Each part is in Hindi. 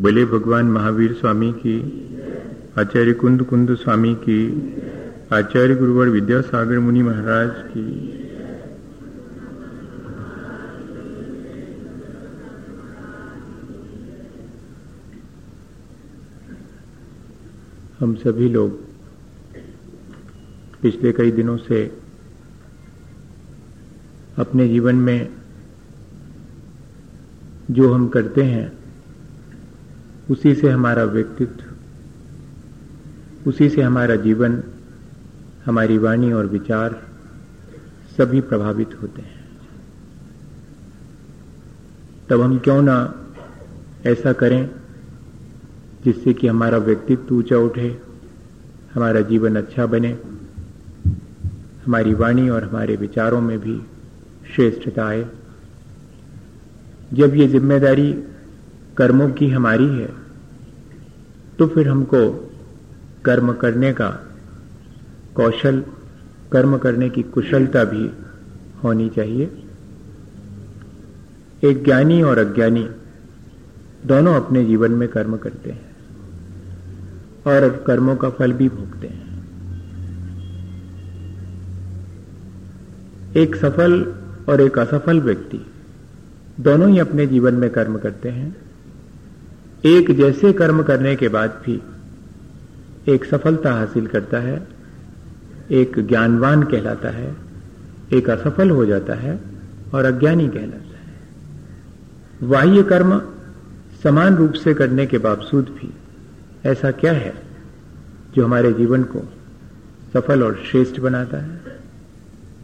बोले भगवान महावीर स्वामी की, आचार्य कुंद कुंद स्वामी की, आचार्य गुरुवर विद्यासागर मुनि महाराज की। हम सभी लोग पिछले कई दिनों से अपने जीवन में जो हम करते हैं उसी से हमारा व्यक्तित्व, उसी से हमारा जीवन, हमारी वाणी और विचार सभी प्रभावित होते हैं। तब हम क्यों ना ऐसा करें जिससे कि हमारा व्यक्तित्व ऊँचा उठे, हमारा जीवन अच्छा बने, हमारी वाणी और हमारे विचारों में भी श्रेष्ठता आए। जब ये ज़िम्मेदारी कर्मों की हमारी है तो फिर हमको कर्म करने का कौशल, कर्म करने की कुशलता भी होनी चाहिए। एक ज्ञानी और अज्ञानी दोनों अपने जीवन में कर्म करते हैं और कर्मों का फल भी भोगते हैं। एक सफल और एक असफल व्यक्ति दोनों ही अपने जीवन में कर्म करते हैं। एक जैसे कर्म करने के बाद भी एक सफलता हासिल करता है, एक ज्ञानवान कहलाता है, एक असफल हो जाता है और अज्ञानी कहलाता है। बाह्य कर्म समान रूप से करने के बावजूद भी ऐसा क्या है जो हमारे जीवन को सफल और श्रेष्ठ बनाता है?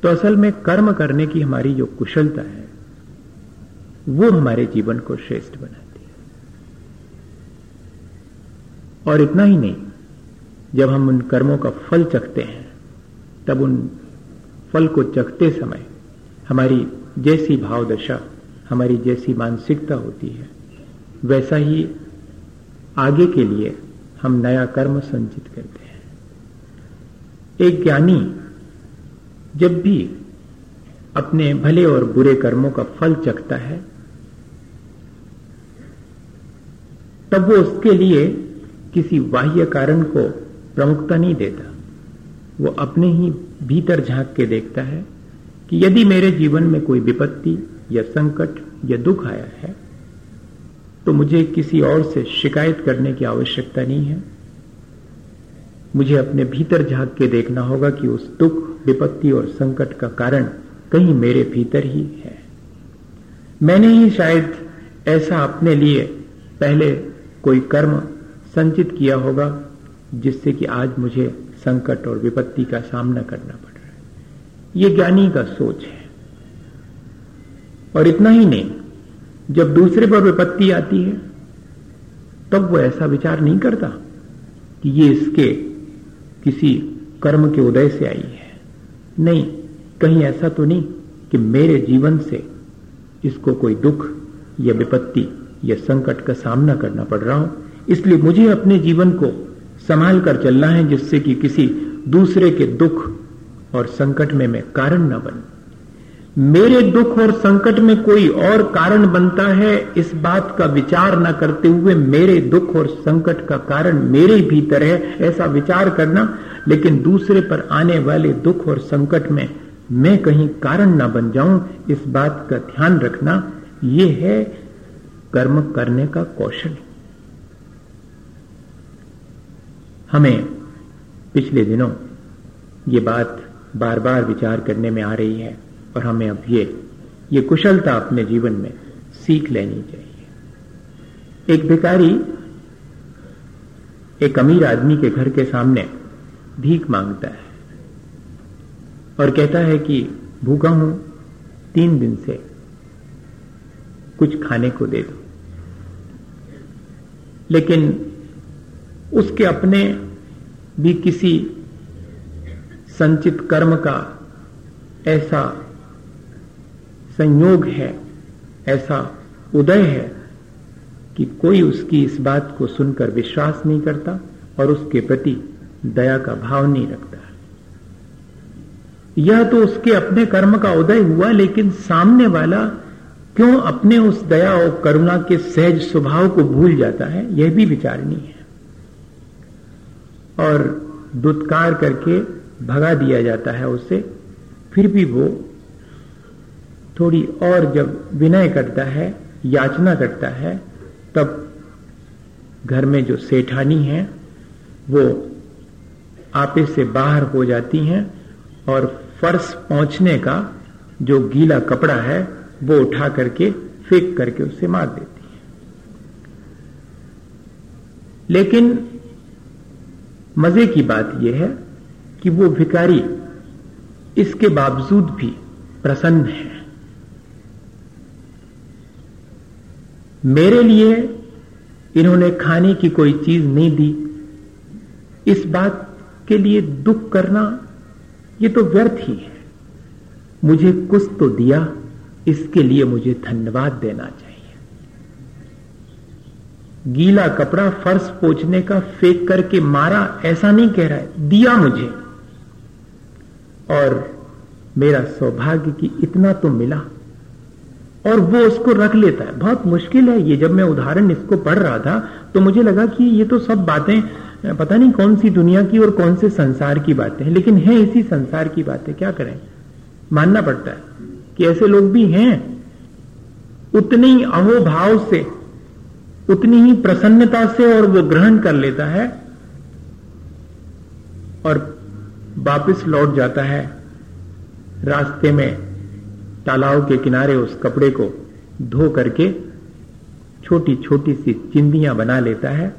तो असल में कर्म करने की हमारी जो कुशलता है, वो हमारे जीवन को श्रेष्ठ बनाती है और इतना ही नहीं, जब हम उन कर्मों का फल चखते हैं, तब उन फल को चखते समय हमारी जैसी भाव दशा हमारी जैसी मानसिकता होती है। वैसा ही आगे के लिए हम नया कर्म संचित करते हैं। एक ज्ञानी जब भी अपने भले और बुरे कर्मों का फल चखता है, तब वो उसके लिए किसी बाह्य कारण को प्रमुखता नहीं देता। वो अपने ही भीतर झाँक के देखता है कि यदि मेरे जीवन में कोई विपत्ति या संकट या दुख आया है तो मुझे किसी और से शिकायत करने की आवश्यकता नहीं है। मुझे अपने भीतर झाँक के देखना होगा कि उस दुख, विपत्ति और संकट का कारण कहीं मेरे भीतर ही है। मैंने ही शायद ऐसा अपने लिए पहले कोई कर्म संचित किया होगा, जिससे कि आज मुझे संकट और विपत्ति का सामना करना पड़ रहा है। ये ज्ञानी का सोच है। और इतना ही नहीं, जब दूसरे पर विपत्ति आती है, तब वो ऐसा विचार नहीं करता कि ये इसके किसी कर्म के उदय से आई है। नहीं, कहीं ऐसा तो नहीं कि मेरे जीवन से इसको कोई दुख या विपत्ति या संकट का सामना करना पड़ रहा हो। इसलिए मुझे अपने जीवन को संभाल कर चलना है जिससे कि किसी दूसरे के दुख और संकट में मैं कारण न बन। मेरे दुख और संकट में कोई और कारण बनता है, इस बात का विचार न करते हुए मेरे दुख और संकट का कारण मेरे भीतर है, ऐसा विचार करना, लेकिन दूसरे पर आने वाले दुख और संकट में मैं कहीं कारण न बन जाऊँ, इस बात का ध्यान रखना यह है कर्म करने का कौशल। हमें पिछले दिनों ये बात बार बार विचार करने में आ रही है और हमें अब ये ये कुशलता अपने जीवन में सीख लेनी चाहिए। एक भिकारी एक अमीर आदमी के घर के सामने भीख माँगता है और कहता है कि, भूखा हूँ, तीन दिन से कुछ खाने को दे दो। लेकिन उसके अपने भी किसी संचित कर्म का ऐसा संयोग है, ऐसा उदय है कि कोई उसकी इस बात को सुनकर विश्वास नहीं करता और उसके प्रति दया का भाव नहीं रखता। यह तो उसके अपने कर्म का उदय हुआ, लेकिन सामने वाला क्यों अपने उस दया और करुणा के सहज स्वभाव को भूल जाता है, यह भी विचारणीय है। और दुत्कार करके भगा दिया जाता है उसे। फिर भी वो थोड़ी और जब विनय करता है, याचना करता है, तब घर में जो सेठानी है, वो आपे से बाहर हो जाती हैं और फर्श पहुँचने का जो गीला कपड़ा है, वो उठा करके फेंक करके उसे मार देती है। लेकिन मज़े की बात यह है कि वो भिकारी इसके बावजूद भी प्रसन्न है। मेरे लिए इन्होंने खाने की कोई चीज़ नहीं दी। इस बात के लिए दुख करना, ये तो व्यर्थ ही है। मुझे कुछ तो दिया, इसके लिए मुझे धन्यवाद देना चाहिए। गीला कपड़ा फर्श पोछने का फेंक करके मारा, ऐसा नहीं कह रहा है। दिया मुझे। और मेरा सौभाग्य कि इतना तो मिला। और वो उसको रख लेता है। बहुत मुश्किल है ये। जब मैं उदाहरण इसको पढ़ रहा था तो मुझे लगा कि ये तो सब बातें, पता नहीं कौन सी दुनिया की और कौन से संसार की बातें हैं। लेकिन है इसी संसार की बातें। क्या करें? मानना पड़ता है कि ऐसे लोग भी हैं। उतने ही अहोभाव से उतनी ही प्रसन्नता से और वो ग्रहण कर लेता है और वापस लौट जाता है रास्ते में तालाब के किनारे उस कपड़े को धो करके छोटी छोटी सी चिंदियाँ बना लेता है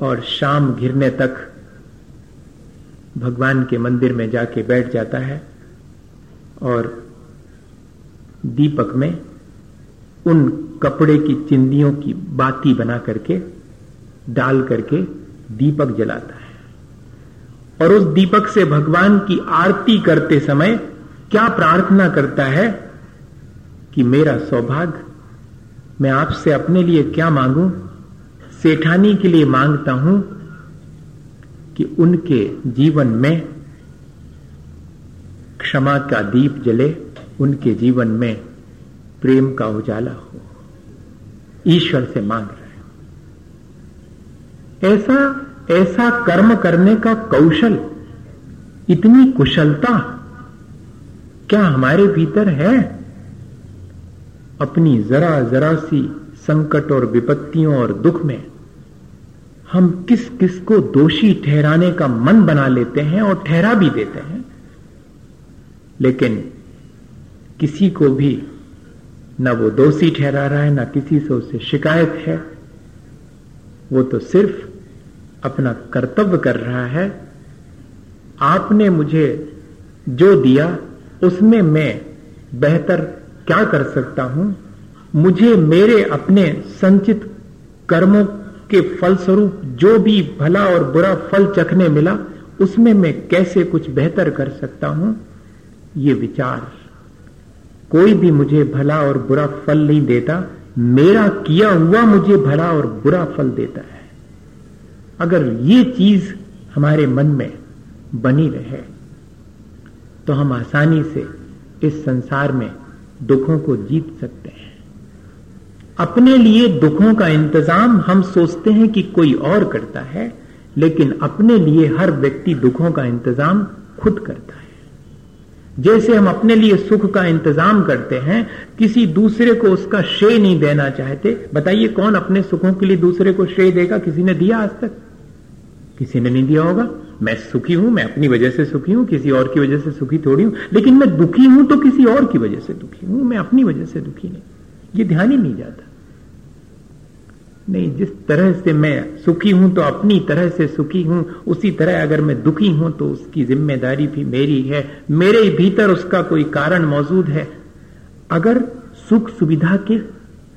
और शाम घिरने तक भगवान के मंदिर में जाके बैठ जाता है और दीपक में उन कपड़े की चिंदियों की बाती बना करके, डाल करके दीपक जलाता है। और उस दीपक से भगवान की आरती करते समय क्या प्रार्थना करता है कि मेरा सौभाग्य, मैं आपसे अपने लिए क्या मांगू? सेठानी के लिए माँगता हूँ कि उनके जीवन में क्षमा का दीप जले, उनके जीवन में प्रेम का उजाला हो। ईश्वर से मांग रहे ऐसा ऐसा कर्म करने का कौशल, इतनी कुशलता क्या हमारे भीतर है? अपनी जरा जरा सी संकट और विपत्तियों और दुख में हम किस किस को दोषी ठहराने का मन बना लेते हैं और ठहरा भी देते हैं। लेकिन किसी को भी न वो दोषी ठहरा रहा है, ना किसी से उसे शिकायत है। वो तो सिर्फ़ अपना कर्तव्य कर रहा है। आपने मुझे जो दिया, उसमें मैं बेहतर क्या कर सकता हूँ? मुझे मेरे अपने संचित कर्मों के फलस्वरूप जो भी भला और बुरा फल चखने मिला, उसमें मैं कैसे कुछ बेहतर कर सकता हूँ? ये विचार कोई भी मुझे भला और बुरा फल नहीं देता। मेरा किया हुआ मुझे भला और बुरा फल देता है। अगर ये चीज़ हमारे मन में बनी रहे तो हम आसानी से इस संसार में दुखों को जीत सकते हैं। अपने लिए दुखों का इंतज़ाम हम सोचते हैं कि कोई और करता है, लेकिन अपने लिए हर व्यक्ति दुखों का इंतज़ाम खुद करता है। जैसे हम अपने लिए सुख का इंतज़ाम करते हैं, किसी दूसरे को उसका श्रेय नहीं देना चाहते। बताइए कौन अपने सुखों के लिए दूसरे को श्रेय देगा? किसी ने दिया आज तक? किसी ने नहीं दिया होगा? मैं सुखी हूँ, मैं अपनी वजह से सुखी हूँ, किसी और की वजह से सुखी थोड़ी हूँ। लेकिन मैं दुखी हूँ तो किसी और की वजह से दुखी हूँ, मैं अपनी वजह से दुखी नहीं। ये ध्यान ही नहीं जाता। नहीं, जिस तरह से मैं सुखी हूँ तो अपनी तरह से सुखी हूँ। उसी तरह अगर मैं दुखी हूँ तो उसकी ज़िम्मेदारी भी मेरी है। मेरे भीतर उसका कोई कारण मौजूद है। अगर सुख सुविधा के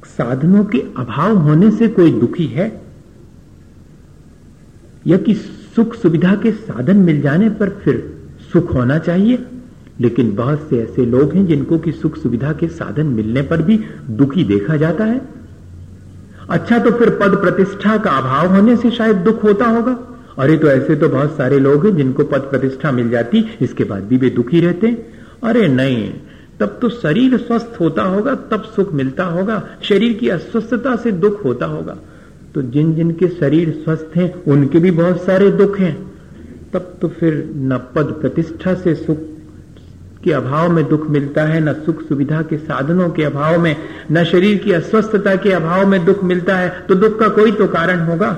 साधनों के अभाव होने से कोई दुखी है, या कि सुख सुविधा के साधन मिल जाने पर फिर सुख होना चाहिए, लेकिन बहुत से ऐसे लोग हैं जिनको कि सुख सुविधा के साधन मिलने पर भी दुखी देखा जाता है। अच्छा तो फिर पद प्रतिष्ठा का अभाव होने से शायद दुख होता होगा। अरे तो ऐसे तो बहुत सारे लोग हैं जिनको पद प्रतिष्ठा मिल जाती, इसके बाद भी वे दुखी रहते अरे नहीं, तब तो शरीर स्वस्थ होता होगा, तब सुख मिलता होगा, शरीर की अस्वस्थता से दुख होता होगा। तो जिन जिन के शरीर स्वस्थ हैं, उनके भी बहुत सारे दुख हैं। तब तो फिर न पद प्रतिष्ठा से सुख के अभाव में दुख मिलता है, न सुख सुविधा के साधनों के अभाव में, न शरीर की अस्वस्थता के अभाव में दुख मिलता है तो दुख का कोई तो कारण होगा?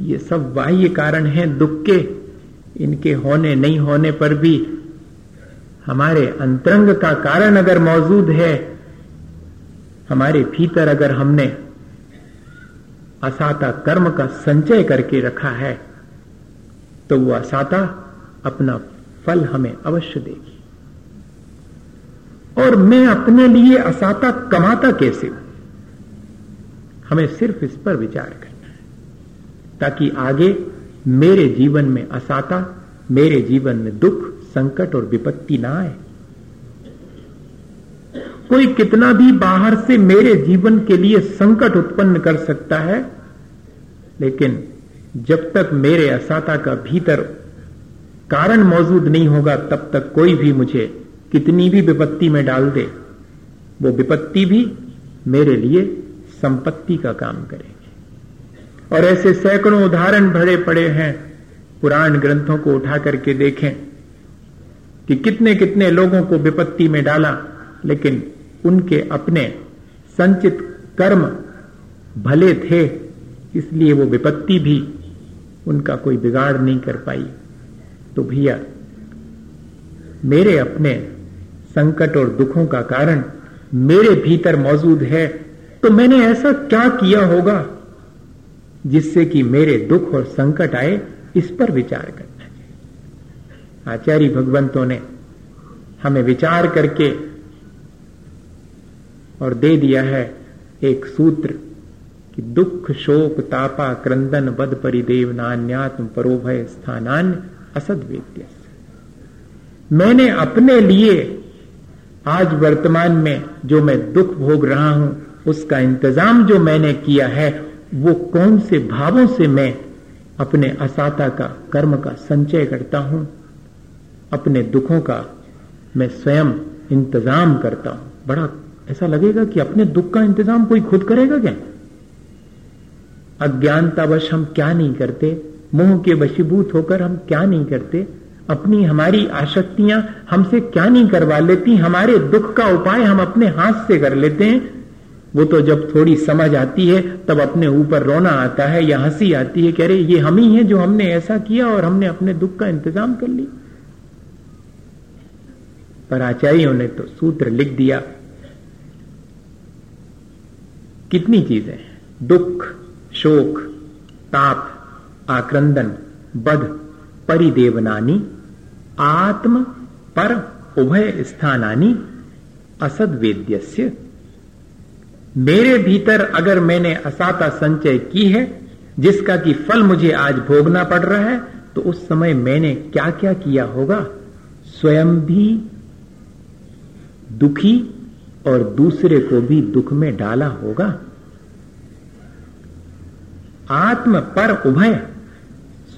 ये सब बाह्य कारण हैं दुख के। इनके होने नहीं होने पर भी हमारे अंतरंग का कारण अगर मौजूद है, हमारे भीतर अगर हमने असाता कर्म का संचय करके रखा है तो वो असाता अपना फल हमें अवश्य देगी। और मैं अपने लिए असाता कमाता कैसे हूँ? हमें सिर्फ़ इस पर विचार करना है, ताकि आगे मेरे जीवन में असाता, मेरे जीवन में दुख, संकट और विपत्ति ना आए। कोई कितना भी बाहर से मेरे जीवन के लिए संकट उत्पन्न कर सकता है, लेकिन जब तक मेरे असाता का भीतर कारण मौजूद नहीं होगा तब तक कोई भी मुझे कितनी भी विपत्ति में डाल दे, वो विपत्ति भी मेरे लिए संपत्ति का काम करेगी। और ऐसे सैकड़ों उदाहरण भरे पड़े हैं, पुराण ग्रंथों को उठा करके देखें कि कितने कितने लोगों को विपत्ति में डाला, लेकिन उनके अपने संचित कर्म भले थे, इसलिए वो विपत्ति भी उनका कोई बिगाड़ नहीं कर पाई। तो भैया, मेरे अपने संकट और दुखों का कारण मेरे भीतर मौजूद है तो मैंने ऐसा क्या किया होगा जिससे कि मेरे दुख और संकट आए, इस पर विचार करना चाहिए। आचार्य भगवंतों ने हमें विचार करके और दे दिया है एक सूत्र कि दुख शोक तापा क्रंदन बद परिदेव नान्यात्म परोभय स्थानान्य। असद मैंने अपने लिए आज वर्तमान में जो मैं दुख भोग रहा हूँ, उसका इंतज़ाम जो मैंने किया है, वो कौन से भावों से मैं अपने असाता का, कर्म का संचय करता हूँ? अपने दुखों का मैं स्वयं इंतज़ाम करता हूँ। बड़ा ऐसा लगेगा कि अपने दुख का इंतज़ाम कोई खुद करेगा क्या? अज्ञानतावश हम क्या नहीं करते? मोह के वशीभूत होकर हम क्या नहीं करते? अपनी हमारी आशक्तियाँ हमसे क्या नहीं करवा लेती? हमारे दुख का उपाय हम अपने हाथ से कर लेते हैं। वो तो जब थोड़ी समझ आती है, तब अपने ऊपर रोना आता है या हँसी आती है कह रहे ये हम ही है जो हमने ऐसा किया और हमने अपने दुख का इंतज़ाम कर लिया। पर आचार्यों ने तो सूत्र लिख दिया, कितनी चीज़ें दुख, शोक, ताप आक्रंदन बध, परिदेवनानी, आत्म, पर, उभय स्थानानी असद वेद्यस्य मेरे भीतर अगर मैंने असाता संचय की है, जिसका कि फल मुझे आज भोगना पड़ रहा है तो उस समय मैंने क्या क्या किया होगा? स्वयं भी, दुखी, और दूसरे को भी दुख में डाला होगा। आत्म, पर, उभय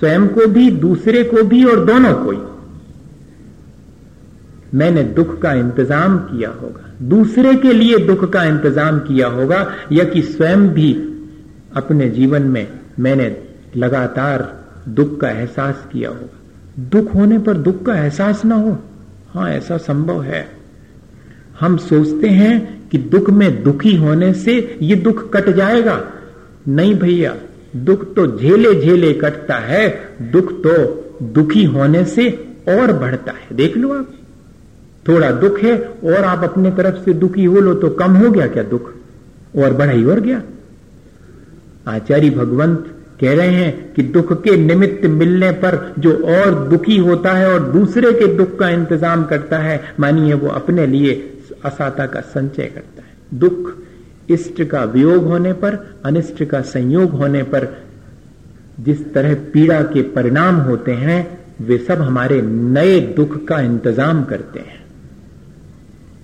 स्वयं को भी, दूसरे को भी और दोनों को ही। मैंने दुख का इंतज़ाम किया होगा। दूसरे के लिए दुख का इंतज़ाम किया होगा, या कि स्वयं भी अपने जीवन में मैंने लगातार दुख का एहसास किया होगा। दुख होने पर दुख का एहसास ना हो। हाँ ऐसा संभव है। हम सोचते हैं कि दुख में दुखी होने से ये दुख कट जाएगा। नहीं भैया दुख तो झेले झेले कटता है, दुख तो दुखी होने से और बढ़ता है। देख लो आप। थोड़ा दुख है और आप अपने तरफ़ से दुखी हो लो तो कम हो गया क्या दुख? और बढ़ा ही और गया। आचार्य भगवंत कह रहे हैं कि दुख के निमित्त मिलने पर जो और दुखी होता है और दूसरे के दुख का इंतज़ाम करता है, मानिए वो अपने लिए असाता का संचय करता है। दुख इष्ट का वियोग होने पर, अनिष्ट का संयोग होने पर जिस तरह पीड़ा के परिणाम होते हैं, वे सब हमारे नए दुख का इंतज़ाम करते हैं।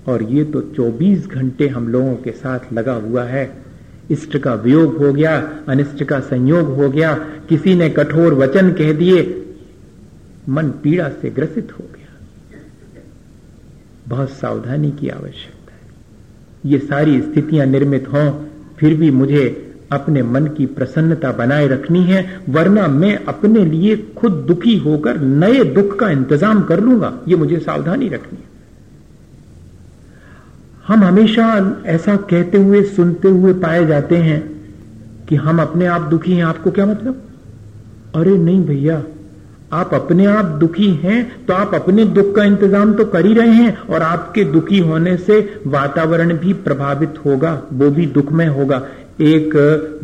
और ये तो 24 घंटे हम लोगों के साथ लगा हुआ है। इष्ट का वियोग हो गया, अनिष्ट का संयोग हो गया, किसी ने कठोर वचन कह दिए, मन पीड़ा से ग्रसित हो गया। बहुत सावधानी की आवश्यकता। ये सारी स्थितियाँ निर्मित हों, फिर भी मुझे अपने मन की प्रसन्नता बनाए रखनी है, वरना मैं अपने लिए खुद दुखी होकर नए दुख का इंतज़ाम कर लूँगा। ये मुझे सावधानी रखनी है। हम हमेशा ऐसा कहते हुए, सुनते हुए पाए जाते हैं कि हम अपने आप दुखी हैं। आपको क्या मतलब? अरे नहीं भैया आप अपने आप दुखी हैं तो आप अपने दुख का इंतज़ाम तो कर ही रहे हैं और आपके दुखी होने से वातावरण भी प्रभावित होगा, वो भी दुखमय होगा। एक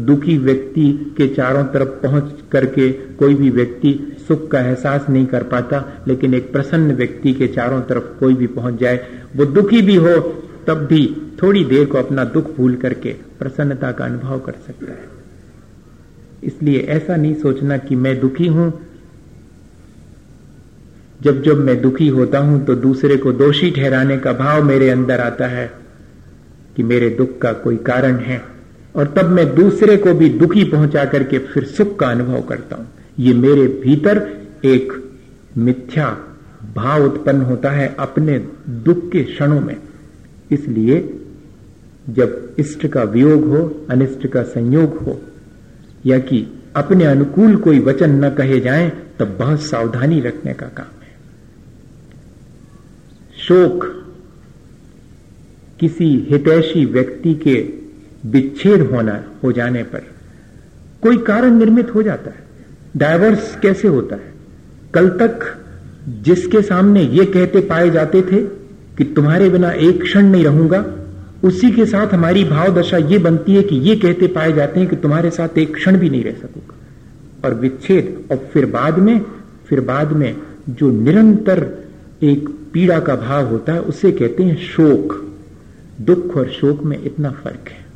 दुखी व्यक्ति के चारों तरफ़ पहुँच करके कोई भी व्यक्ति सुख का एहसास नहीं कर पाता, लेकिन एक प्रसन्न व्यक्ति के चारों तरफ़ कोई भी पहुँच जाए, वो दुखी भी हो, तब भी थोड़ी देर को अपना दुख भूल करके प्रसन्नता का अनुभव कर सकता है। इसलिए ऐसा नहीं सोचना कि मैं दुखी हूँ जब जब मैं दुखी होता हूँ तो दूसरे को दोषी ठहराने का भाव मेरे अंदर आता है कि मेरे दुख का कोई कारण है। और तब मैं दूसरे को भी दुखी पहुँचा करके फिर सुख का अनुभव करता हूँ। ये मेरे भीतर एक मिथ्या भाव उत्पन्न होता है अपने दुख के क्षणों में। इसलिए जब इष्ट का वियोग हो, अनिष्ट का संयोग हो, या कि अपने अनुकूल कोई वचन न कहे जाएँ, तब बहुत सावधानी रखने का काम। शोक किसी हितैषी व्यक्ति के विच्छेद होना, हो जाने पर कोई कारण निर्मित हो जाता है। डायवर्स कैसे होता है? कल तक जिसके सामने ये कहते पाए जाते थे कि तुम्हारे बिना एक क्षण नहीं रहूँगा, उसी के साथ हमारी भाव दशा ये बनती है कि ये कहते पाए जाते हैं कि तुम्हारे साथ एक क्षण भी नहीं रह सकूँगा। और विच्छेद, और फिर बाद में, फिर बाद में जो निरंतर एक पीड़ा का भाव होता है, उसे कहते हैं शोक। दुख और शोक में इतना फ़र्क है।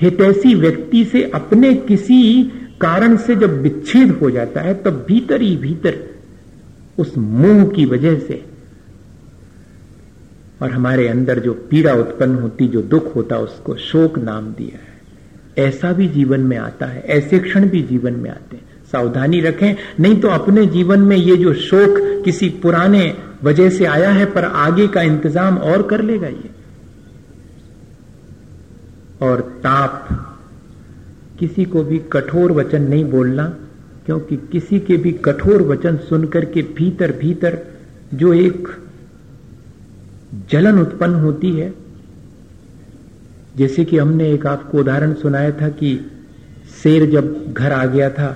हितैषी व्यक्ति से अपने किसी कारण से जब विच्छेद हो जाता है, तब भीतर ही भीतर उस मोह की वजह से और हमारे अंदर जो पीड़ा उत्पन्न होती, जो दुख होता, उसको शोक नाम दिया है। ऐसा भी जीवन में आता है, ऐसे क्षण भी जीवन में आते हैं। सावधानी रखें। नहीं तो अपने जीवन में ये जो शोक किसी पुराने वजह से आया है, पर आगे का इंतज़ाम और कर लेगा ये। और ताप, किसी को भी कठोर वचन नहीं बोलना, क्योंकि किसी के भी कठोर वचन सुनकर के भीतर भीतर जो एक जलन उत्पन्न होती है, जैसे कि हमने एक आपको उदाहरण सुनाया था कि शेर जब घर आ गया था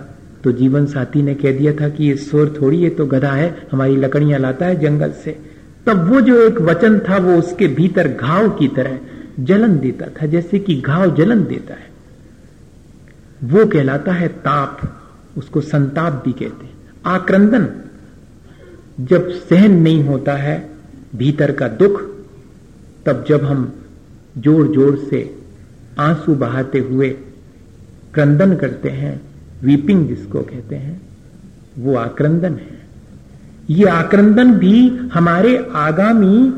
तो जीवन साथी ने कह दिया था कि ये शोर थोड़ी है तो गधा है, हमारी लकड़ियाँ लाता है जंगल से। तब वो जो एक वचन था, वो उसके भीतर घाव की तरह जलन देता था, जैसे कि घाव जलन देता है। वो कहलाता है ताप, उसको संताप भी कहते हैं। आक्रंदन, जब सहन नहीं होता है, भीतर का दुख, तब जब हम ज़ोर ज़ोर से आँसू बहाते हुए क्रंदन करते हैं वीपिंग जिसको कहते हैं, वो आक्रंदन है। ये आक्रंदन भी हमारे आगामी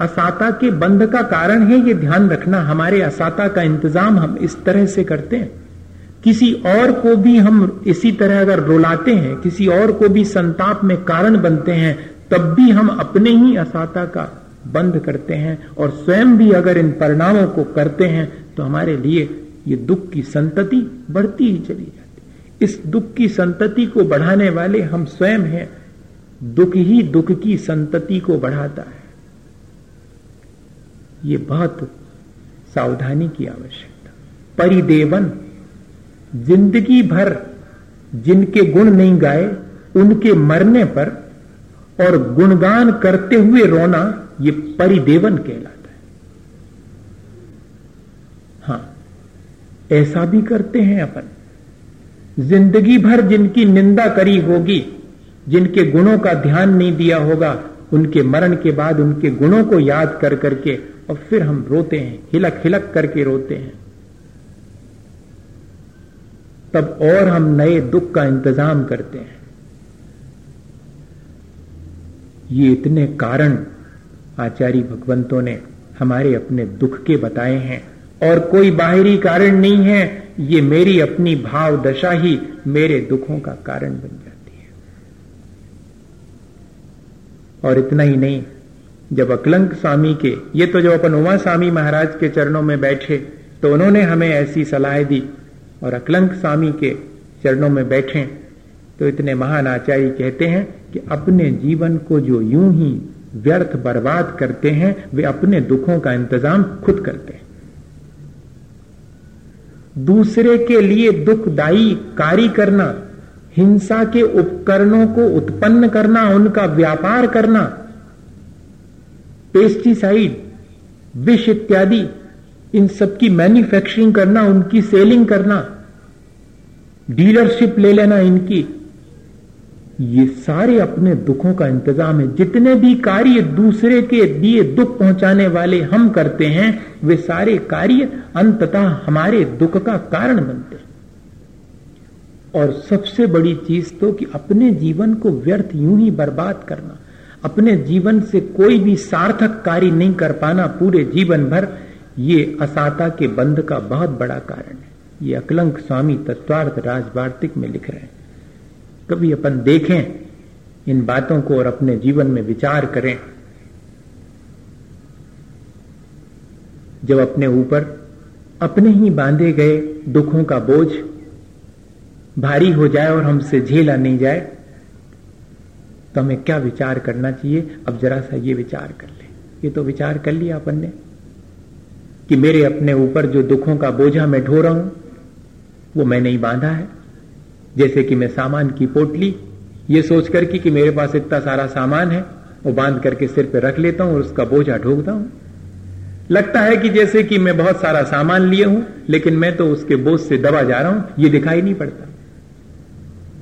असाता के बंध का कारण है, ये ध्यान रखना। हमारे असाता का इंतज़ाम हम इस तरह से करते हैं। किसी और को भी हम इसी तरह अगर रुलाते हैं, किसी और को भी संताप में कारण बनते हैं, तब भी हम अपने ही असाता का बंद करते हैं और स्वयं भी अगर इन परिणामों को करते हैं तो हमारे लिए ये दुख की संतति बढ़ती ही चली जाती इस दुख की संतति को बढ़ाने वाले हम स्वयं हैं। दुख ही दुख की संतति को बढ़ाता है। ये बहुत सावधानी की आवश्यकता। परिदेवन, ज़िंदगी भर जिनके गुण नहीं गाए, उनके मरने पर और गुणगान करते हुए रोना, ये परिदेवन कहलाता है। हाँ, ऐसा भी करते हैं अपन। ज़िंदगी भर जिनकी निंदा करी होगी, जिनके गुणों का ध्यान नहीं दिया होगा, उनके मरण के बाद उनके गुणों को याद कर करके और फिर हम रोते हैं, हिलक हिलक करके रोते हैं। तब और हम नए दुख का इंतज़ाम करते हैं। ये इतने कारण आचार्य भगवंतों ने हमारे अपने दुख के बताए हैं। और कोई बाहरी कारण नहीं है, ये मेरी अपनी भाव दशा ही मेरे दुखों का कारण बन जाती है। और इतना ही नहीं, जब अकलंक स्वामी के, ये तो जो अपन उमा स्वामी महाराज के चरणों में बैठे तो उन्होंने हमें ऐसी सलाह दी, और अकलंक स्वामी के चरणों में बैठे तो इतने महान आचार्य कहते हैं कि अपने जीवन को जो यूँ ही व्यर्थ बर्बाद करते हैं, वे अपने दुखों का इंतज़ाम खुद करते हैं। दूसरे के लिए दुखदायी कार्य करना, हिंसा के उपकरणों को उत्पन्न करना, उनका व्यापार करना, पेस्टिसाइड, विष इत्यादि, इन सबकी मैन्युफैक्चरिंग करना, उनकी सेलिंग करना डीलरशिप ले लेना इनकी। ये सारे अपने दुखों का इंतज़ाम है। जितने भी कार्य दूसरे के दिए दुख पहुँचाने वाले हम करते हैं, वे सारे कार्य अंततः हमारे दुख का कारण बनते हैं। और सबसे बड़ी चीज़ तो कि अपने जीवन को व्यर्थ यूँ ही बर्बाद करना, अपने जीवन से कोई भी सार्थक कार्य नहीं कर पाना पूरे जीवन भर, ये असाता के बंध का बहुत बड़ा कारण है। ये अकलंक स्वामी तत्वार्थ राजवार्तिक में लिख रहे हैं। कभी अपन देखें इन बातों को और अपने जीवन में विचार करें। जब अपने ऊपर अपने ही बांधे गए दुखों का बोझ भारी हो जाए और हमसे झेला नहीं जाए तो हमें क्या विचार करना चाहिए? अब जरा सा ये विचार कर ले। ये तो विचार कर लिया अपन ने कि मेरे अपने ऊपर जो दुखों का बोझा मैं ढो रहा हूँ, वो मैंने ही बांधा है। जैसे कि मैं सामान की पोटली, ये सोच करके कि मेरे पास इतना सारा सामान है, वो बाँध करके सिर पे रख लेता हूँ और उसका बोझा ढोकता हूँ। लगता है कि जैसे कि मैं बहुत सारा सामान लिए हूँ, लेकिन मैं तो उसके बोझ से दबा जा रहा हूँ, ये दिखाई नहीं पड़ता।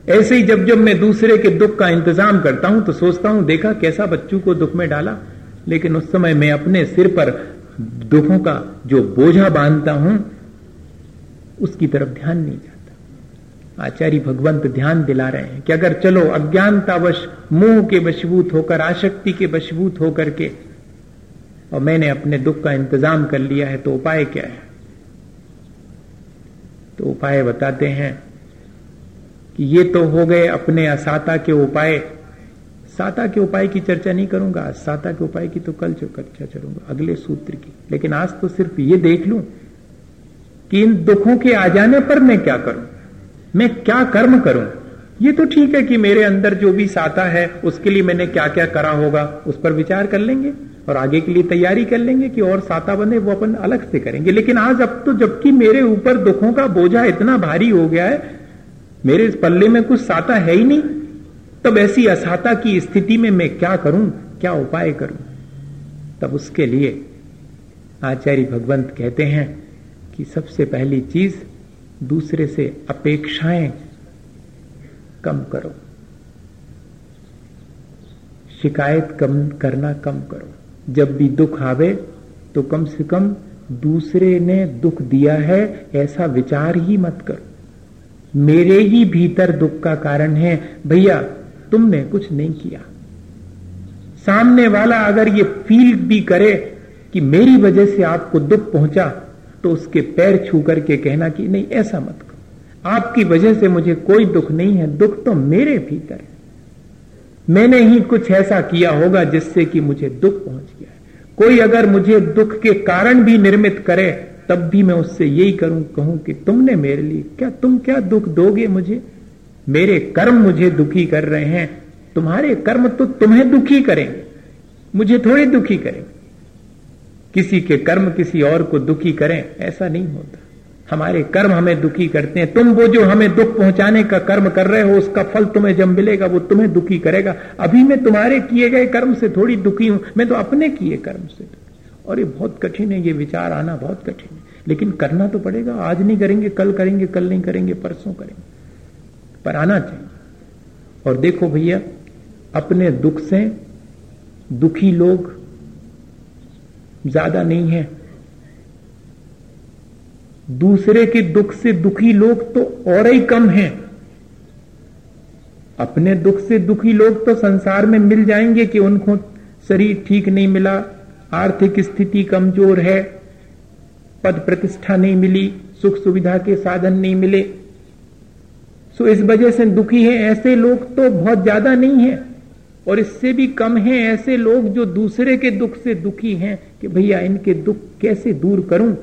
ऐसे ही जब जब मैं दूसरे के दुख का इंतज़ाम करता हूँ तो सोचता हूँ, देखा कैसा बच्चू को दुख में डाला। लेकिन उस समय मैं अपने सिर पर दुखों का जो बोझा बांधता हूँ, उसकी तरफ़ ध्यान नहीं जाता आचार्य भगवंत ध्यान दिला रहे हैं कि अगर चलो अज्ञानतावश मोह के वशभूत होकर, आशक्ति के वशभूत होकर के, और मैंने अपने दुख का इंतज़ाम कर लिया है तो उपाय क्या है? तो उपाय बताते हैं कि ये तो हो गए अपने असाता के उपाय। साता के उपाय की चर्चा नहीं करूँगा साता के उपाय की तो कल जो चर्चा करूँगा, अगले सूत्र की। लेकिन आज तो सिर्फ़ ये देख लूँ कि इन दुखों के आ जाने पर मैं क्या करूँ? मैं क्या कर्म करूँ? ये तो ठीक है कि मेरे अंदर जो भी साता है, उसके लिए मैंने क्या क्या करा होगा, उस पर विचार कर लेंगे और आगे के लिए तैयारी कर लेंगे कि और साता बने, वो अपन अलग से करेंगे। लेकिन आज अब तो जबकि मेरे ऊपर दुखों का बोझा इतना भारी हो गया है, मेरे इस पल्ले में कुछ साता है ही नहीं, तब ऐसी असाता की स्थिति में मैं क्या करूँ, क्या उपाय करूँ? तब उसके लिए आचार्य भगवंत कहते हैं कि सबसे पहली चीज़ दूसरे से अपेक्षाएँ कम करो। शिकायत कम करना कम करो। जब भी दुख आवे तो कम से कम दूसरे ने दुख दिया है, ऐसा विचार ही मत करो। मेरे ही भीतर दुख का कारण है। भैया, तुमने कुछ नहीं किया। सामने वाला अगर ये फील भी करे कि मेरी वजह से आपको दुख पहुँचा तो उसके पैर छू करके कहना कि नहीं, ऐसा मत करो। आपकी वजह से मुझे कोई दुख नहीं है, दुख तो मेरे भीतर है। मैंने ही कुछ ऐसा किया होगा जिससे कि मुझे दुख पहुँच गया है। कोई अगर मुझे दुख के कारण भी निर्मित करे, तब भी मैं उससे यही करूँ, कहूँ कि तुमने मेरे लिए क्या, तुम क्या दुख दोगे मुझे? मेरे कर्म मुझे दुखी कर रहे हैं। तुम्हारे कर्म तो तुम्हें दुखी करेंगे। मुझे थोड़े दुखी करेंगे। किसी के कर्म किसी और को दुखी करें, ऐसा नहीं होता। हमारे कर्म हमें दुखी करते हैं। तुम वो जो हमें दुख पहुँचाने का कर्म कर रहे हो, उसका फल तुम्हें जब मिलेगा, वो तुम्हें दुखी करेगा। अभी मैं तुम्हारे किए गए कर्म से थोड़ी दुखी हूँ, मैं तो अपने किए कर्म से और ये बहुत कठिन है, ये विचार आना बहुत कठिन है। लेकिन करना तो पड़ेगा, आज नहीं करेंगे, कल करेंगे, कल नहीं करेंगे, परसों करेंगे। पर आना चाहिए। और देखो भैया, अपने दुख से दुखी लोग ज़्यादा नहीं है। दूसरे के दुख से दुखी लोग तो और ही कम हैं। अपने दुख से दुखी लोग तो संसार में मिल जाएँगे कि उनको शरीर ठीक नहीं मिला, आर्थिक स्थिति कमज़ोर है, पद प्रतिष्ठा नहीं मिली, सुख सुविधा के साधन नहीं मिले। सो इस वजह से दुखी है ऐसे लोग तो बहुत ज़्यादा नहीं है। और इससे भी कम है ऐसे लोग जो दूसरे के दुख से दुखी हैं कि भैया इनके दुख कैसे दूर करूँ?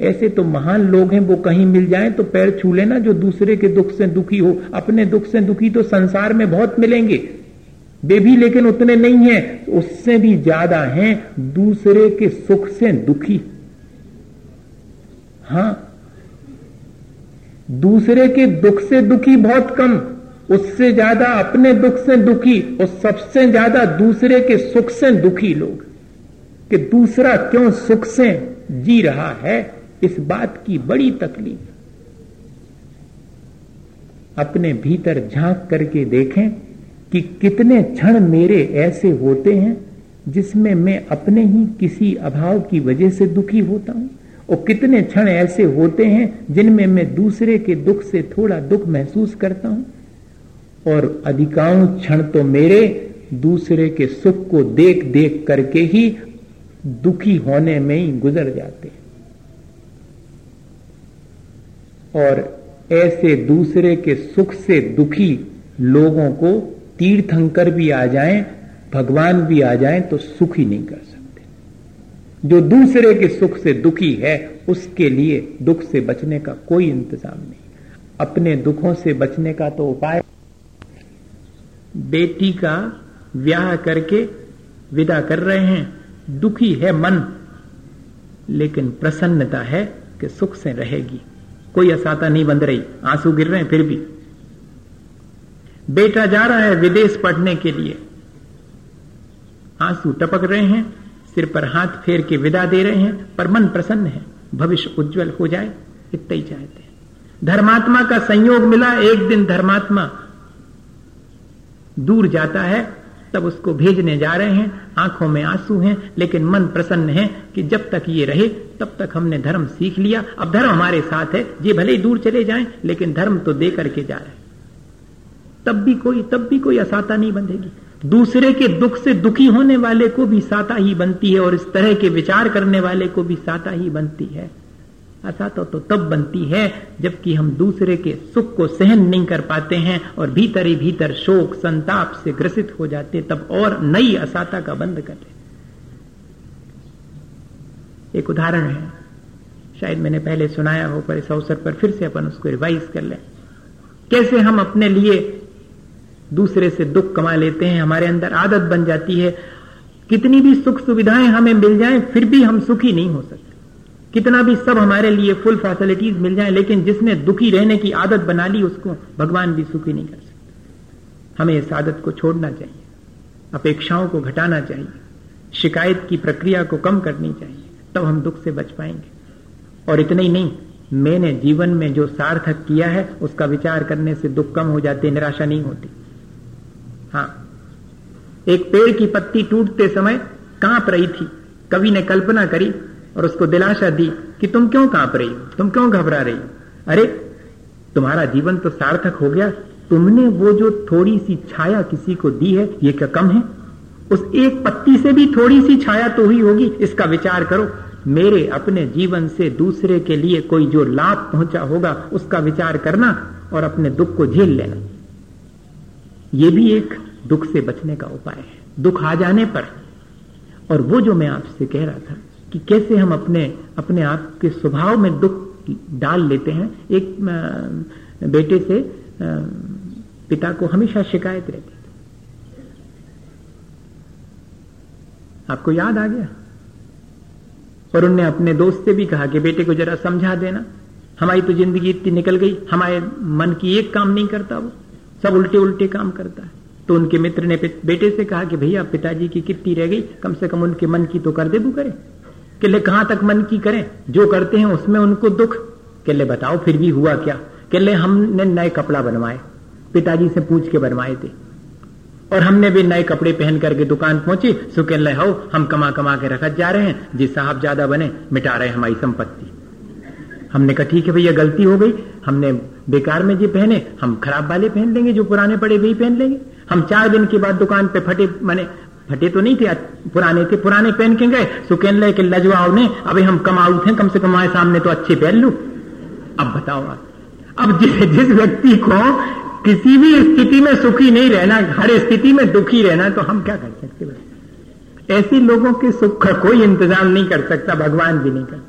ऐसे तो महान लोग हैं, वो कहीं मिल जाएँ तो पैर छू लेना जो दूसरे के दुख से दुखी हो। अपने दुख से दुखी तो संसार में बहुत मिलेंगे। वे भी लेकिन उतने नहीं हैं, उससे भी ज़्यादा हैं दूसरे के सुख से दुखी। हाँ, दूसरे के दुख से दुखी बहुत कम। उससे ज़्यादा अपने दुख से दुखी और सबसे ज़्यादा दूसरे के सुख से दुखी लोग। कि दूसरा क्यों सुख से जी रहा है, इस बात की बड़ी तकलीफ़। अपने भीतर झाँक करके देखें कि कितने क्षण मेरे ऐसे होते हैं जिसमें मैं अपने ही किसी अभाव की वजह से दुखी होता हूँ, और कितने क्षण ऐसे होते हैं जिनमें मैं दूसरे के दुख से थोड़ा दुख महसूस करता हूँ। और अधिकांश क्षण तो मेरे दूसरे के सुख को देख देख करके ही दुखी होने में ही गुजर जाते और ऐसे दूसरे के सुख से दुखी लोगों को तीर्थंकर भी आ जाएँ, भगवान भी आ जाएँ तो सुख ही नहीं कर सकते। जो दूसरे के सुख से दुखी है उसके लिए दुख से बचने का कोई इंतज़ाम नहीं। अपने दुखों से बचने का तो उपाय बेटी का व्याह करके विदा कर रहे हैं। दुखी है मन, लेकिन प्रसन्नता है कि सुख से रहेगी। कोई असाता नहीं बंध रही। आँसू गिर रहे हैं फिर भी। बेटा जा रहा है विदेश पढ़ने के लिए। आँसू टपक रहे हैं, सिर पर हाथ फेर के विदा दे रहे हैं, पर मन प्रसन्न है। भविष्य उज्जवल हो जाए, इतना ही चाहते हैं। धर्मात्मा का संयोग मिला, एक दिन धर्मात्मा दूर जाता है, तब उसको भेजने जा रहे हैं, आँखों में आँसू हैं, लेकिन मन प्रसन्न है कि जब तक ये रहे, तब तक हमने धर्म सीख लिया। अब धर्म हमारे साथ है, ये भले ही दूर चले जाएँ, लेकिन धर्म तो दे करके जा रहे तब भी कोई, तब भी कोई असाता नहीं बंधेगी। दूसरे के दुख से दुखी होने वाले को भी साता ही बनती है, और इस तरह के विचार करने वाले को भी साता ही बनती है। असाता तो तो तब बनती है, जबकि हम दूसरे के सुख को सहन नहीं कर पाते हैं और भीतर ही भीतर शोक, संताप से ग्रसित हो जाते, तब और नई असाता का बंद कर ले एक उदाहरण है। शायद मैंने पहले सुनाया हो, पर इस अवसर पर फिर से अपन उसको रिवाइज कर लें। कैसे हम अपने लिए दूसरे से दुख कमा लेते हैं, हमारे अंदर आदत बन जाती है, कितनी भी सुख सुविधाएँ हमें मिल जाएँ, फिर भी हम सुखी नहीं हो सकते। कितना भी सब हमारे लिए फुल फैसिलिटीज़ मिल जाए, लेकिन जिसने दुखी रहने की आदत बना ली, उसको भगवान भी सुखी नहीं कर सकते। हमें इस आदत को छोड़ना चाहिए, अपेक्षाओं को घटाना चाहिए, शिकायत की प्रक्रिया को कम करनी चाहिए, तब हम दुख से बच पाएँगे। और इतना ही नहीं, मैंने जीवन में जो सार्थक किया है, उसका विचार करने से दुख कम हो जाते, निराशा नहीं होती। हाँ एक पेड़ की पत्ती टूटते समय काँप रही थी, कवि ने कल्पना करी और उसको दिलाशा दी कि तुम क्यों काँप रही हो? तुम क्यों घबरा रही हो? अरे, तुम्हारा जीवन तो सार्थक हो गया। तुमने वो जो थोड़ी सी छाया किसी को दी है, ये क्या कम है? उस एक पत्ती से भी थोड़ी सी छाया तो हुई होगी, इसका विचार करो। मेरे अपने जीवन से दूसरे के लिए कोई जो लाभ पहुँचा होगा, उसका विचार करना और अपने दुख को झेल लेना। यह भी एक दुख से बचने का उपाय है। दुख आ जाने पर, और वो जो मैं आपसे कह रहा था कि कैसे हम अपने अपने आप के स्वभाव में दुख डाल लेते हैं। एक बेटे से पिता को हमेशा शिकायत रहती थी। आपको याद आ गया? और उनने अपने दोस्त से भी कहा कि बेटे को जरा समझा देना। हमारी तो ज़िंदगी इतनी निकल गई, हमारे मन की एक काम नहीं करता वो। सब उल्टे उल्टे काम करता है। तो उनके मित्र ने बेटे से कहा कि भैया पिताजी की कितनी रह गई, कम से कम उनके मन की तो कर दे, वो करे। किले कहाँ तक मन की करें? जो करते हैं उसमें उनको दुख। किले बताओ, फिर भी हुआ क्या? किले हमने नए कपड़ा बनवाए। पिताजी से पूछ के बनवाए थे। और हमने भी नए कपड़े पहन करके दुकान पहुँची। सुकेल हो हम कमा कमा के रखत जा रहे हैं। जी साहब ज़्यादा बने, मिटा रहे हमारी संपत्ति। हमने कहा, ठीक है भैया, गलती हो गई। हमने बेकार में जी पहने, हम खराब वाले पहन लेंगे, जो पुराने पड़े वही पहन लेंगे। हम चार दिन के बाद दुकान पे फटे, मैंने फटे तो नहीं थे पुराने थे पुराने पहन के गए। सुकेन ले के लजवाओ ने अभी हम कमाऊ थे, कम से कम सामने तो अच्छे पहन लू। अब बताओ आप। अब जिस जिस व्यक्ति को किसी भी स्थिति में सुखी नहीं रहना, हर स्थिति में दुखी रहना तो हम क्या कर सकते ऐसे लोगों के सुख का कोई इंतज़ाम नहीं कर सकता, भगवान भी नहीं कर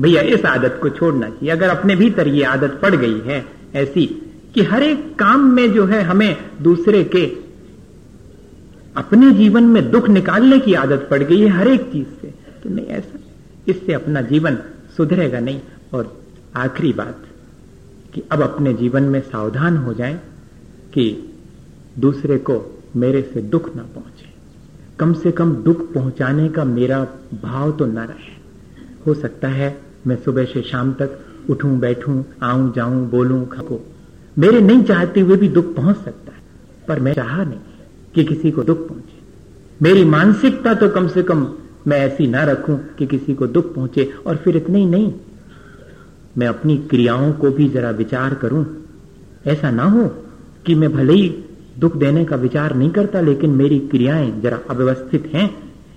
भैया, इस आदत को छोड़ना चाहिए। अगर अपने भीतर ये आदत पड़ गई है ऐसी कि हर एक काम में जो है हमें दूसरे के अपने जीवन में दुख निकालने की आदत पड़ गई है हर एक चीज़ से। तो नहीं, ऐसा इससे अपना जीवन सुधरेगा नहीं। और आखिरी बात, कि अब अपने जीवन में सावधान हो जाए कि दूसरे को मेरे से दुख ना पहुँचे। कम से कम दुख पहुँचाने का मेरा भाव तो न रहे। हो सकता है मैं सुबह से शाम तक उठूं, बैठूं, आऊँ, जाऊँ, बोलूँ खको मेरे नहीं चाहते हुए भी दुख पहुँच सकता है, पर मैं चाह नहीं। कि किसी को दुख पहुँचे। मेरी मानसिकता तो कम से कम मैं ऐसी ना रखूँ कि किसी को दुख पहुँचे, और फिर इतने ही नहीं। मैं अपनी क्रियाओं को भी जरा विचार करूँ। ऐसा ना हो कि मैं भले ही दुख देने का विचार नहीं करता, लेकिन मेरी क्रियाएँ जरा अव्यवस्थित हैं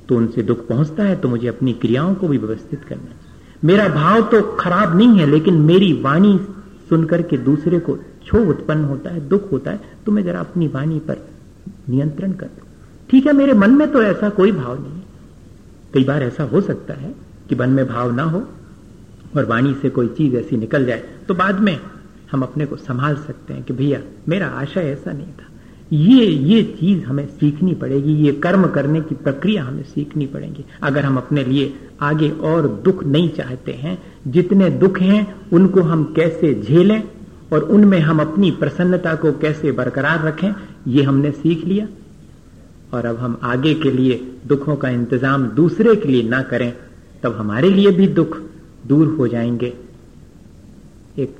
तो उनसे दुख पहुँचता है तो मुझे अपनी क्रियाओं को भी व्यवस्थित करना मेरा भाव तो खराब नहीं है, लेकिन मेरी वाणी सुनकर के दूसरे को क्षोभ उत्पन्न होता है, दुख होता है तो मैं जरा अपनी वाणी पर नियंत्रण कर दू। ठीक है, मेरे मन में तो ऐसा कोई भाव नहीं है। कई बार ऐसा हो सकता है कि मन में भाव ना हो और वाणी से कोई चीज़ ऐसी निकल जाए तो बाद में हम अपने को संभाल सकते हैं कि भैया, मेरा आशय ऐसा नहीं था। ये ये चीज़ हमें सीखनी पड़ेगी, ये कर्म करने की प्रक्रिया हमें सीखनी पड़ेगी। अगर हम अपने लिए आगे और दुख नहीं चाहते हैं, जितने दुख हैं, उनको हम कैसे झेलें और उनमें हम अपनी प्रसन्नता को कैसे बरकरार रखें, ये हमने सीख लिया। और अब हम आगे के लिए दुखों का इंतज़ाम दूसरे के लिए ना करें, तब हमारे लिए भी दुख दूर हो जाएँगे। एक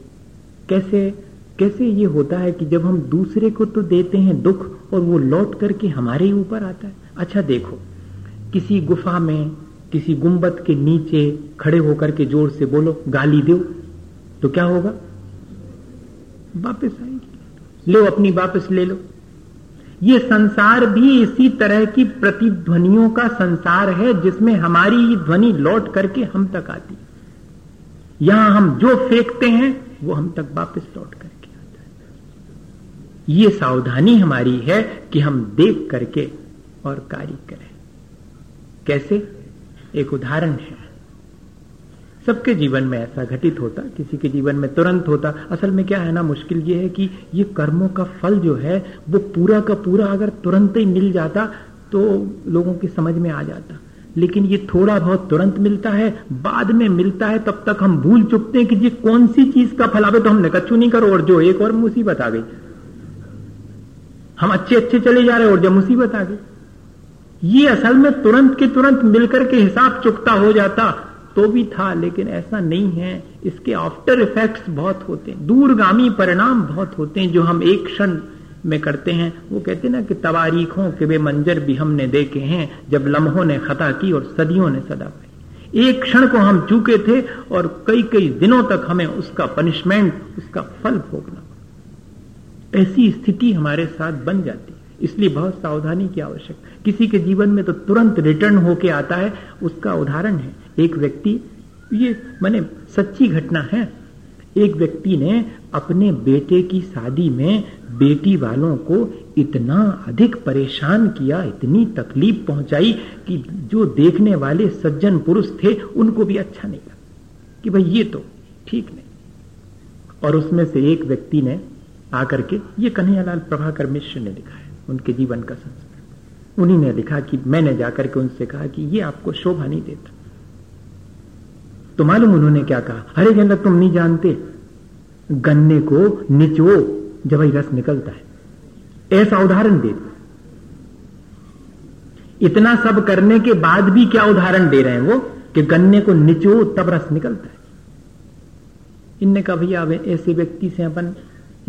कैसे कैसे ये होता है कि जब हम दूसरे को तो देते हैं दुख और वो लौट करके हमारे ही ऊपर आता है। अच्छा देखो, किसी गुफा में किसी गुंबद के नीचे खड़े होकर के ज़ोर से बोलो, गाली दो तो क्या होगा? वापस आएगी। लो, अपनी वापस ले लो। ये संसार भी इसी तरह की प्रतिध्वनियों का संसार है, जिसमें हमारी ही ध्वनि लौट करके हम तक आती यहाँ हम जो फेंकते हैं, वो हम तक वापस लौट करके आता है। ये सावधानी हमारी है कि हम देख करके और कार्य करें। कैसे? एक उदाहरण है। सबके जीवन में ऐसा घटित होता, किसी के जीवन में तुरंत होता। असल में क्या है ना, मुश्किल ये है कि ये कर्मों का फल जो है, वो पूरा का पूरा अगर तुरंत ही मिल जाता तो लोगों की समझ में आ जाता। लेकिन ये थोड़ा बहुत तुरंत मिलता है, बाद में मिलता है, तब तक हम भूल चुकते हैं कि ये कौन सी चीज़ का फल आवे तो हमने कच्चू नहीं करो और जो एक और मुसीबत आ गई। हम अच्छे अच्छे चले जा रहे और जब मुसीबत आ गई। ये असल में तुरंत के तुरंत मिलकर के हिसाब चुकता हो जाता। तो भी था, लेकिन ऐसा नहीं है। इसके आफ्टर इफेक्ट्स बहुत होते हैं। दूरगामी परिणाम बहुत होते हैं, जो हम एक क्षण में करते हैं। वो कहते ना कि तवारीखों के वे मंजर भी हमने देखे हैं, जब लम्हों ने खता की और सदियों ने सदा पाई। एक क्षण को हम चूके थे और कई कई दिनों तक हमें उसका पनिशमेंट उसका फल भोगना। ऐसी स्थिति हमारे साथ बन जाती है। इसलिए बहुत सावधानी की आवश्यक किसी के जीवन में तो तुरंत रिटर्न होके आता है, उसका उदाहरण है। एक व्यक्ति, ये मैंने सच्ची घटना है। एक व्यक्ति ने अपने बेटे की शादी में बेटी वालों को इतना अधिक परेशान किया, इतनी तकलीफ़ पहुंचाई कि जो देखने वाले सज्जन पुरुष थे, उनको भी अच्छा नहीं लगा कि भाई ये तो ठीक नहीं। और उसमें से एक व्यक्ति ने आकर के ये कन्हैयालाल प्रभाकर मिश्र ने लिखा है, उनके जीवन का संस्कार उन्हीं ने लिखा कि मैंने जाकर के उनसे कहा कि ये आपको शोभा नहीं देता। तो मालूम उन्होंने क्या कहा? हरे कहना तुम नहीं जानते। गन्ने को निचो, जब रस निकलता है। ऐसा उदाहरण दे इतना सब करने के बाद भी क्या उदाहरण दे रहे हैं वो? कि गन्ने को निचो, तब रस निकलता है। इनने कहा, भैया ऐसे व्यक्ति से अपन,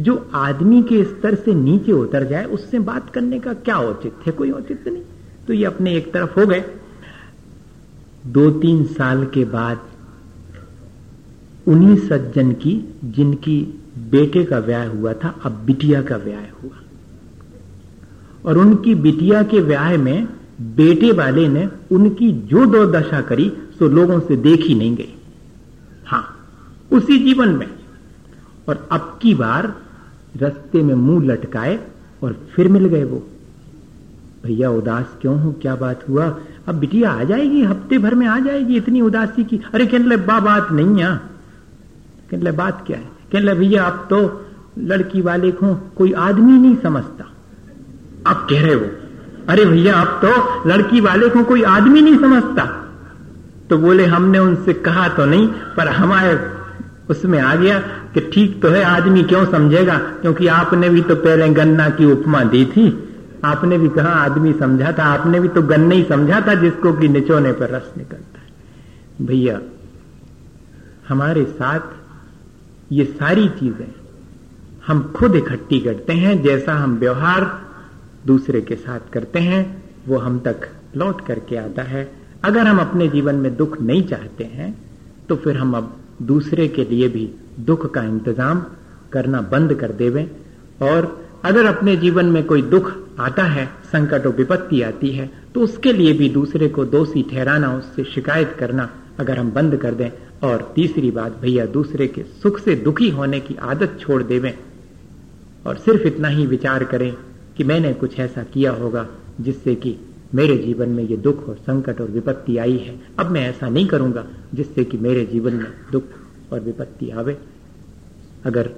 जो आदमी के स्तर से नीचे उतर जाए, उससे बात करने का क्या औचित्य है? कोई औचित्य नहीं। तो ये अपने एक तरफ़ हो गए। दो तीन साल के बाद उन्हीं सज्जन की जिनकी बेटे का व्याह हुआ था, अब बिटिया का व्याह हुआ। और उनकी बिटिया के व्याह में बेटे वाले ने उनकी जो दो दशा करी, सो लोगों से देखी नहीं गई। हाँ, उसी जीवन में। और अब की बार रस्ते में मुँह लटकाए और फिर मिल गए वो। भैया, उदास क्यों हो? क्या बात हुआ? अब बिटिया आ जाएगी, हफ़्ते भर में आ जाएगी इतनी उदासी की। अरे, कहने बात नहीं है। कहने बात क्या है? कहने भैया, आप तो लड़की वाले को कोई आदमी नहीं समझता। आप कह रहे हो, अरे भैया, आप तो लड़की वाले को कोई आदमी नहीं समझता। तो बोले, हमने उनसे कहा तो नहीं, पर हमारे उसमें आ गया कि ठीक तो है, आदमी क्यों समझेगा? क्योंकि आपने भी तो पहले गन्ना की उपमा दी थी। आपने भी कहा, आदमी समझा था। आपने भी तो गन्ना ही समझा था, जिसको कि निचोने पर रस निकलता है। भैया, हमारे साथ ये सारी चीज़ें हम खुद इकट्ठी करते हैं, जैसा हम व्यवहार दूसरे के साथ करते हैं, वो हम तक लौट करके आता है। अगर हम अपने जीवन में दुख नहीं चाहते हैं तो फिर हम अब दूसरे के लिए भी दुख का इंतज़ाम करना बंद कर देवे। और अगर अपने जीवन में कोई दुख आता है, संकट और विपत्ति आती है तो उसके लिए भी दूसरे को दोषी ठहराना, उससे शिकायत करना अगर हम बंद कर दें और तीसरी बात, भैया दूसरे के सुख से दुखी होने की आदत छोड़ देवें और सिर्फ़ इतना ही विचार करें कि मैंने कुछ ऐसा किया होगा जिससे कि मेरे जीवन में ये दुख और संकट और विपत्ति आई है। अब मैं ऐसा नहीं करूँगा जिससे कि मेरे जीवन में दुख और विपत्ति आवे। अगर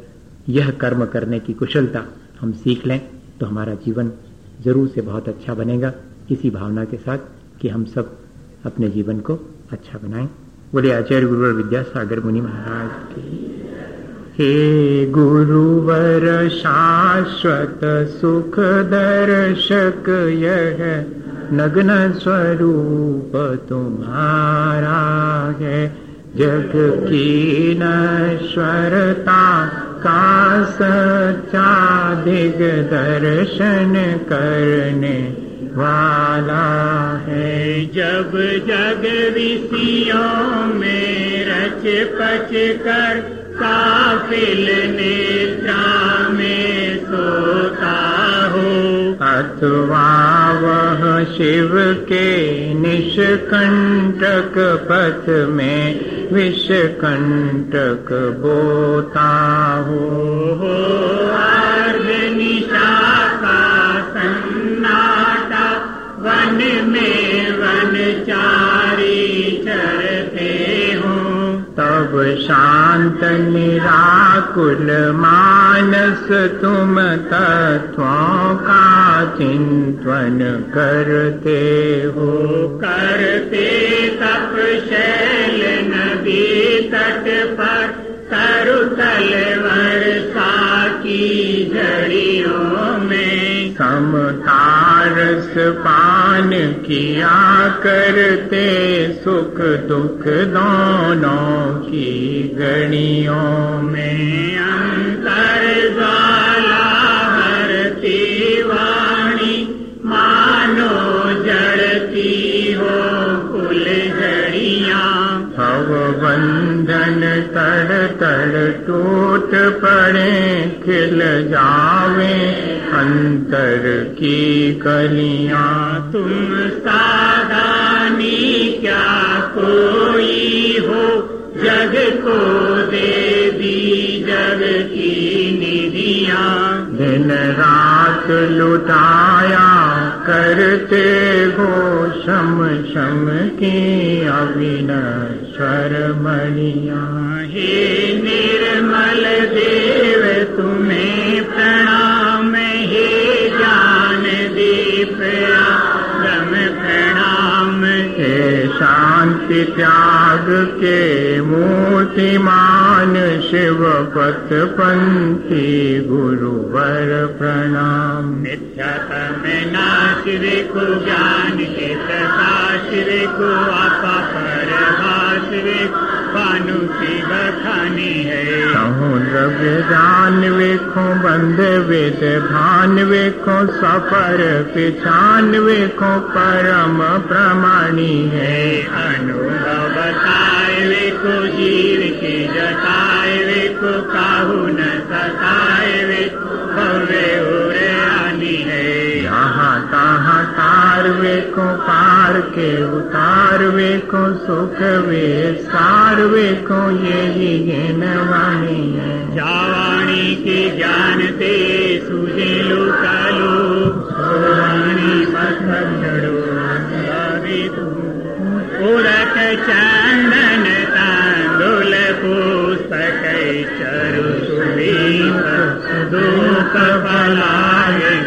यह कर्म करने की कुशलता हम सीख लें तो हमारा जीवन ज़रूर से बहुत अच्छा बनेगा। इसी भावना के साथ कि हम सब अपने जीवन को अच्छा बनाएँ। बोले, आचार्य गुरुवर विद्यासागर मुनि महाराज की। हे गुरुवर शाश्वत सुख दर्शक, यह नग्न स्वरूप तुम्हारा है। जग की नश्वरता का सच्चा दिग दर्शन करने वाला है जब जग विषयों में रच पच कर काफिल नेत्रा में सोता हो। अथवा वह शिव के निष्कंटक पथ में विषकंटक बोता हो। अर्ध वन में वन चारी चरते तब शांत निराकुल मानस तुम तत्वों का चिंतन करते हो। करते तप शैल नदी तट पर तरु तलवर की जड़ियों में समतारस पान किया करते सुख दुख दोनों की गणियों में अंतर भव बंधन तड़ तड़ टूट पड़े, खिल जावे अंतर की कलियाँ। तुम सादानी क्या कोई हो? जग को दे दी जग की निधियाँ। दिन रात लुटाया करते हो शम शम की अविनश्वर मणिया निर्मल देव तुम्हें प्रणाम। शांति त्याग के मूर्तिमान शिव पथ पंथी गुरुवर प्रणाम। नित्यतम नाश को ज्ञान को आपा पर भाष भानु की बखानी है। द्रव्य जान वेखो बंद वेद भान वेखो सफ़र पिछान वेखो परम प्रमाणी है। अनुभव बताए वेखो जीव की जताए वेखो काहू न सताए वेखो भव्य उरे आनी है। यहाँ तहाँ तार वेखो पार के उतारवे को सुख वे सारवे को ये ज्ञान वाणी है। जावाणी के ज्ञान ते सूझे लोकालो वाणी पत्थर जड़ो उरक चंदन तांदुल पुस्तक चरु फलाए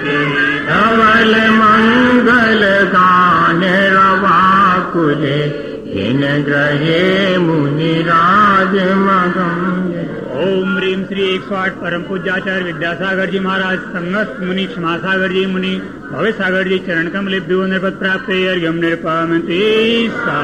इन ग्रहे मुनिराज मगम ओम रीम श्री एक सौ आठ परम पूज्याचार्य विद्यासागर जी महाराज, संगत मुनि क्षमा सागर जी मुनि भव्य सागर जी चरण कमल नृपत प्राप्त अर्घ्यम निरपामती सा